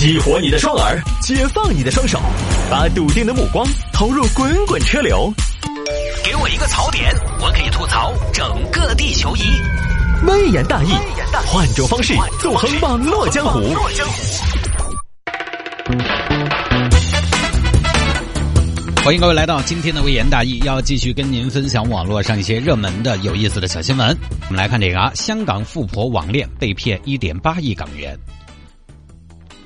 激活你的双耳，解放你的双手，把笃定的目光投入滚滚车流。给我一个槽点，我可以吐槽整个地球仪。微言大义，换种方式纵横网络江湖。欢迎各位来到今天的微言大义，要继续跟您分享网络上一些热门的、有意思的小新闻。我们来看这个啊，香港富婆网恋被骗一点八亿港元。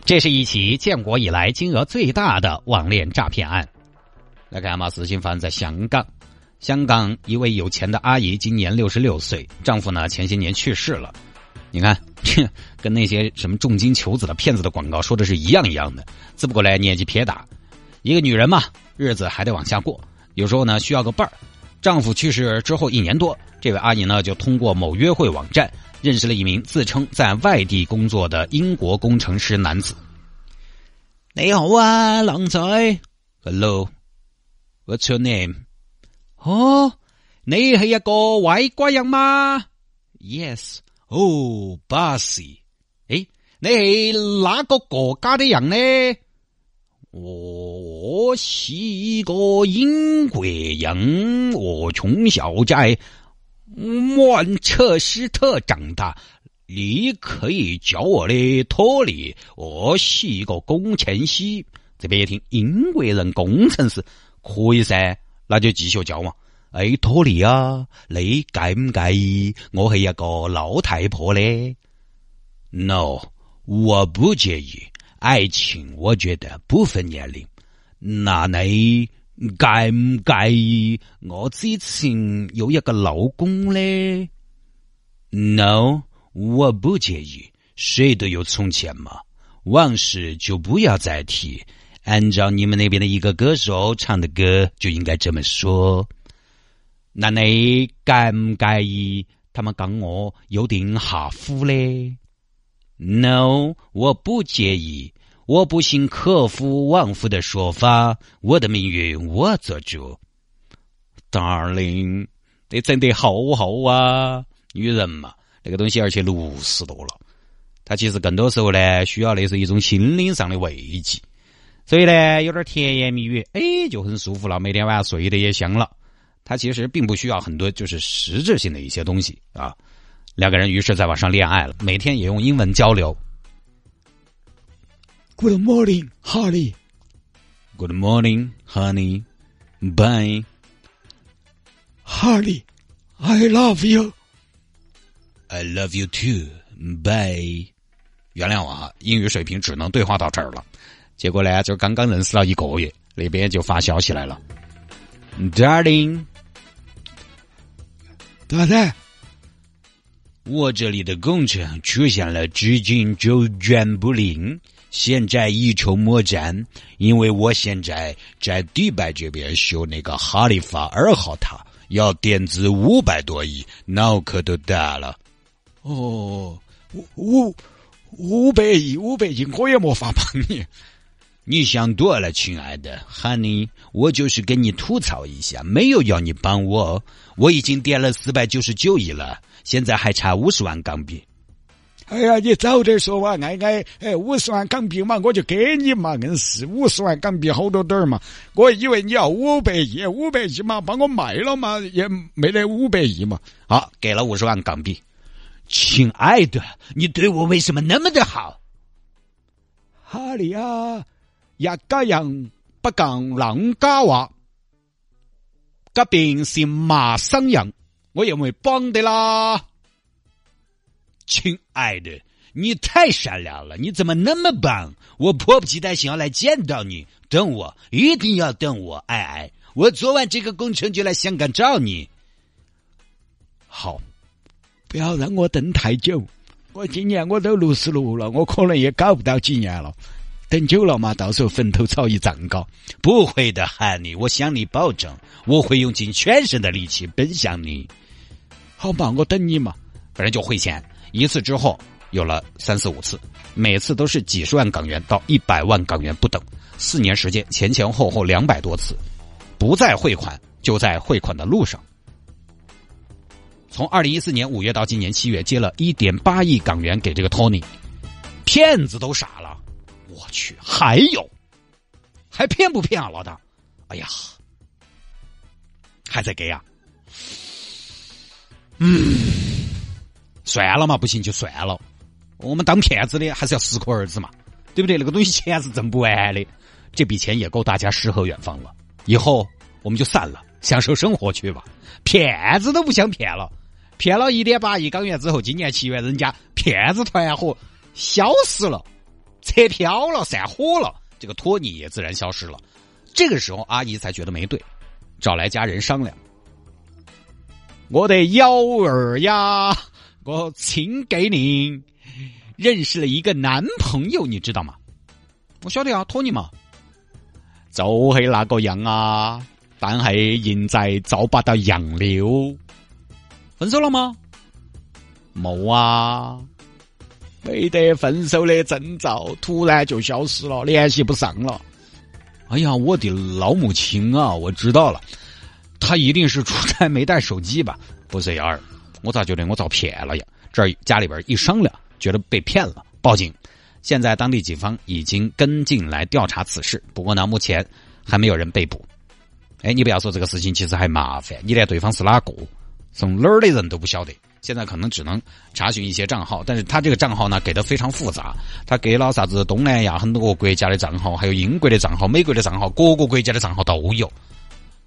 这是一起建国以来金额最大的网恋诈骗案。来看嘛，事情发生在香港。香港一位有钱的阿姨今年六十六岁，丈夫呢前些年去世了。你看，跟那些什么重金求子的骗子的广告说的是一样一样的，只不过呢年纪偏大。一个女人嘛，日子还得往下过，有时候呢需要个伴儿。丈夫去世之后一年多，这位阿姨呢就通过某约会网站认识了一名自称在外地工作的英国工程师男子。你好啊，靓仔。Hello，What's your name？哦，你係一个外国人吗？Yes。哦，巴士。誒，你係哪个国家的人呢？我是一个英国人，我從小在曼彻斯特长大。你可以叫我的托尼，我是一个工程师。这边一听英国人工程师可以噻，那就继续交往。哎，托尼啊，你介唔介意我係一个老太婆呢？No，我不介意。爱情我觉得不分年龄，那你介唔介意我之前有一个老公呢？No，我不介意，谁都有从前嘛，往事就不要再提。按照你们那边的一个歌手唱的歌，就应该这么说。那你介唔介意他们讲我有点下夫呢？No，我不介意，我不信克夫旺夫的说法，我的命运我做主。Darling，你真的好好啊，女人嘛，那个东西而且六十多了，她其实更多时候呢，需要的是一种心灵上的慰藉，所以呢，有点甜言蜜语，哎，就很舒服了，每天晚上睡得也香了。他其实并不需要很多，就是实质性的一些东西啊。两个人于是在网上恋爱了，每天也用英文交流。Good morning, honey. Good morning, honey. Bye, honey. I love you. I love you too. Bye. 原谅我啊，英语水平只能对话到这儿了。结果呢，就刚刚认识了一个月，那边就发消息来了，Darling。大仔，我这里的工程出现了资金周转不靈，現在一筹莫展。因为我现在在迪拜这边修那个哈利法二号塔，要垫资五百多亿，脑壳都大了。哦，五五百亿，五百亿，我也没法帮你。你想多了，亲爱的，Honey，我就是跟你吐槽一下，没有要你帮我，我已经垫了四百九十九亿了，现在还差五十万港幣。哎呀，你早点说嘛，爱爱，哎，五十万港币嘛，我就给你嘛，硬是五十万港币好多点嘛，我以为你要五百亿，五百亿嘛，幫我卖了嘛，也没得五百亿嘛，好，给了五十万港币。亲爱的，你对我为什么那么的好？哈利啊！一家人不講兩家话，隔邊是陌生人，我也會幫的啦。親愛的，你太善良了，你怎么那么棒？我迫不及待想要来见到你，等我，一定要等我，爱爱。我做完这个工程就来香港找你。好，不要让我等太久，我今年我都六十六了，我可能也搞不到几年了。等久了嘛，到时候坟头草一丈高。不会的，喊你，我向你保证，我会用尽全身的力气奔向你。好吧，我等你嘛。反正就匯錢，一次之后有了三四五次，每次都是几十万港元到一百万港元不等。四年时间，前前后后两百多次，不在汇款就在汇款的路上。从二零一四年五月到今年七月，借了一点八亿港元给这个 Tony，骗子都傻了。我去，还有，还骗不骗啊，老大？哎呀，还在给啊？嗯，算了嘛，不行就算了。我们当骗子的还是要适可而止嘛，对不对？那个东西钱是挣不完的，这笔钱也够大家诗和远方了。以后我们就散了，享受生活去吧。骗子都不想骗了，骗了一点八亿港元之后，今年七月人家骗子团伙消失了，车票了，散伙了，这个托尼也自然消失了。这个时候，阿姨才觉得没对，找来家人商量。我的幺儿呀，我亲给您认识了一个男朋友，你知道吗？我晓得啊，托尼嘛，就是那个样啊，但係现在找不到样了。分手了吗？冇啊，没得分手的征兆，突然就消失了，联系不上了。哎呀，我的老母亲啊！我知道了，他一定是出差没带手机吧？不是幺儿，我咋觉得我遭骗了呀？这儿家里边一商量，觉得被骗了，报警。现在当地警方已经跟进来调查此事，不过呢，目前还没有人被捕。哎，你不要说这个事情，其实还麻烦，你连对方是哪个，从哪儿的人都不晓得。现在可能只能查询一些账号，但是他这个账号呢给的非常复杂，他给了啥子东南亚很多个国家的账号，还有英国的账号、美国的账号，各个国家的账号都有，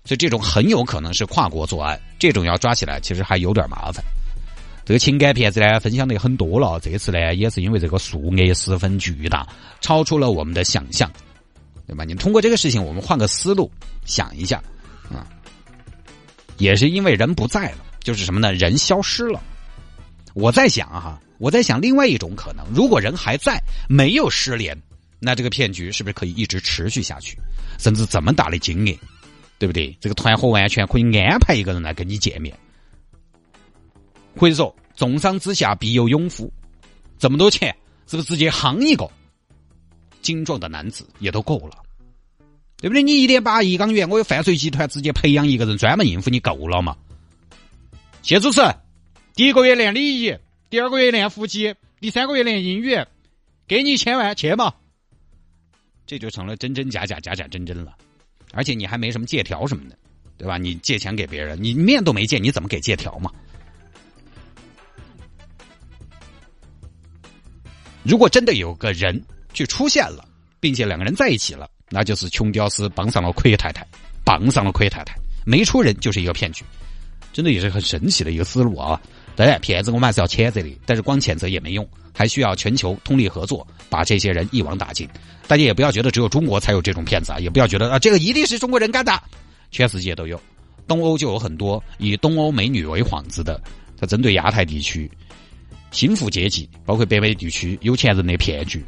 所以这种很有可能是跨国作案，这种要抓起来其实还有点麻烦。这个情感骗子呢分享的很多了，这次呢也是因为这个数额十分巨大，超出了我们的想象，对吧？你通过这个事情，我们换个思路想一下，啊，也是因为人不在了。就是什么呢？人消失了。我在想哈，我在想另外一种可能：如果人还在，没有失联，那这个骗局是不是可以一直持续下去？甚至这么大的金额，对不对？这个团伙完全可以安排一个人来跟你见面。或者说，重赏之下必有勇夫，这么多钱，是不是直接夯一个精壮的男子也都够了？对不对？你一点八亿港元，我有犯罪集团直接培养一个人专门应付你够了吗？谢主持，第一个月练礼仪，第二个月练腹肌，第三个月练英语，给你一千万，去嘛？这就成了真真假假，假假真真了。而且你还没什么借条什么的，对吧？你借钱给别人，你面都没见，你怎么给借条嘛？如果真的有个人去出现了，并且两个人在一起了，那就是穷屌丝绑上了亏太太，绑上了亏太太，没出人就是一个骗局。真的也是很神奇的一个思路啊！当然，骗子我们还是要谴责的，但是光谴责也没用，还需要全球通力合作，把这些人一网打尽。大家也不要觉得只有中国才有这种骗子啊，也不要觉得啊这个一定是中国人干的，全世界都有。东欧就有很多以东欧美女为幌子的，他针对亚太地区贫富阶级，包括北美地区有钱人的骗局，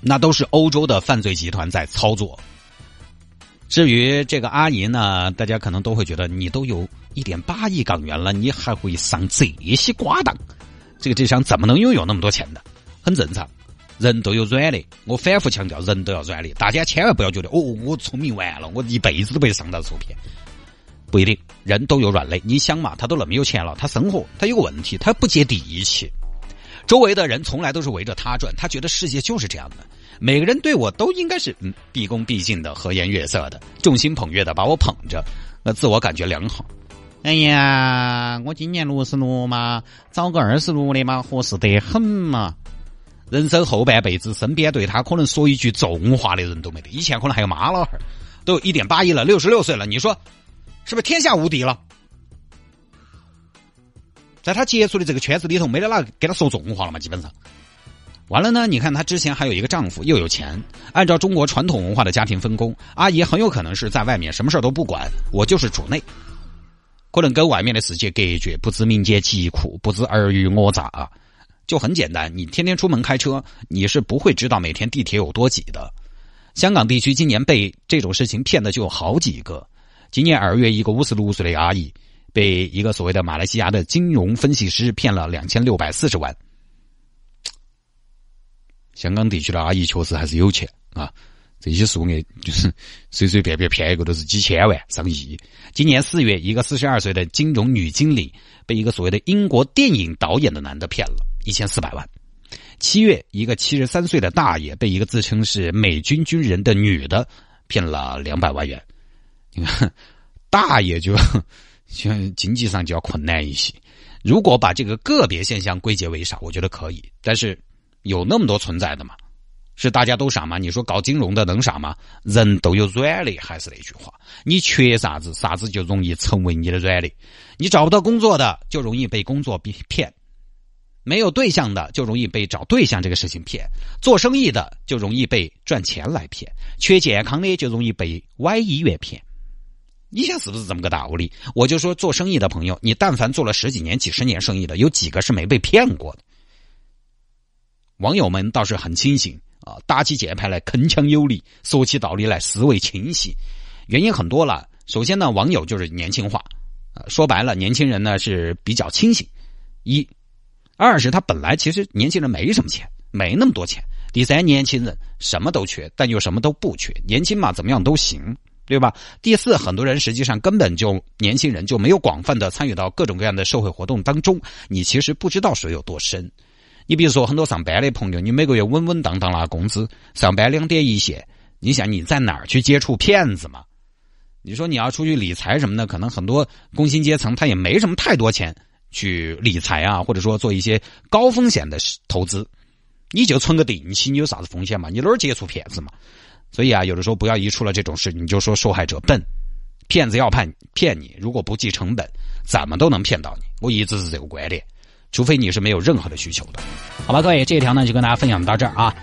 那都是欧洲的犯罪集团在操作。至于这个阿姨呢，大家可能都会觉得你都有一点八亿港元了，你还会上这些瓜当？这个智商怎么能拥有那么多钱的？很正常，人都有软的。我反复强调，人都要软的。大家千万不要觉得哦，我聪明完了，我一辈子都不会上当受骗。不一定，人都有软肋。你想嘛，他都那么有钱了，他生活他有个问题，他不接地气。周围的人从来都是围着他转，他觉得世界就是这样的。每个人对我都应该是嗯毕恭毕敬的和颜悦色的众星捧月的把我捧着，那自我感觉良好。哎呀，我今年六十六嘛，找个二十六的嘛，合适得很嘛。人生后半辈子，身边对他可能说一句重话的人都没得。以前可能还有妈老汉儿，都有一点八亿了，六十六岁了，你说是不是天下无敌了？在他接触的这个圈子里头，没得哪个给他说重话了嘛？基本上。完了呢？你看她之前还有一个丈夫，又有钱。按照中国传统文化的家庭分工，阿姨很有可能是在外面什么事都不管，我就是主内，可能跟外面的世界隔绝，不知民间疾苦，不知尔虞我诈啊。就很简单，你天天出门开车，你是不会知道每天地铁有多挤的。香港地区今年被这种事情骗的就有好几个。今年二月，一个五十六岁的阿姨被一个所谓的马来西亚的金融分析师骗了两千六百四十万。香港地区的阿姨确实还是有钱啊，这些数额就是 随随便便骗一个都是几千万、上亿。今年四月，一个四十二岁的金融女经理被一个所谓的英国电影导演的男的骗了一千四百万。七月，一个七十三岁的大爷被一个自称是美军军人的女的骗了两百万元。你看，大爷就就经济上就要困难一些。如果把这个个别现象归结为啥，我觉得可以。但是有那么多存在的嘛？是大家都傻吗？你说搞金融的能傻吗？人都有软肋，还是那句话，你缺啥子，啥子就容易成为你的软肋。你找不到工作的，就容易被工作骗；没有对象的，就容易被找对象这个事情骗；做生意的就容易被赚钱来骗；缺健康的就容易被歪医院骗。你想是不是这么个道理？我就说做生意的朋友，你但凡做了十几年、几十年生意的，有几个是没被骗过的？网友们倒是很清醒。啊，打起键盘来铿锵有力，说起道理来思维清晰。原因很多了。首先呢，网友就是年轻化，呃，说白了，年轻人呢是比较清醒。一，二是他本来其实年轻人没什么钱，没那么多钱。第三，年轻人什么都缺，但又什么都不缺，年轻嘛，怎么样都行，对吧？第四，很多人实际上根本就年轻人就没有广泛的参与到各种各样的社会活动当中，你其实不知道水有多深。你比如说，很多上班的朋友，你每个月稳稳当当拿工资，上班两点一线，你想你在哪儿去接触骗子嘛？你说你要出去理财什么的，可能很多工薪阶层他也没什么太多钱去理财啊，或者说做一些高风险的投资，你就存个定期，你有啥子风险嘛？你哪儿接触骗子嘛？所以啊，有的时候不要一出了这种事，你就说受害者笨，骗子要骗骗你，如果不计成本，怎么都能骗到你。我一直是这个观点。除非你是没有任何的需求的，好吧，各位，这一条呢就跟大家分享到这儿啊。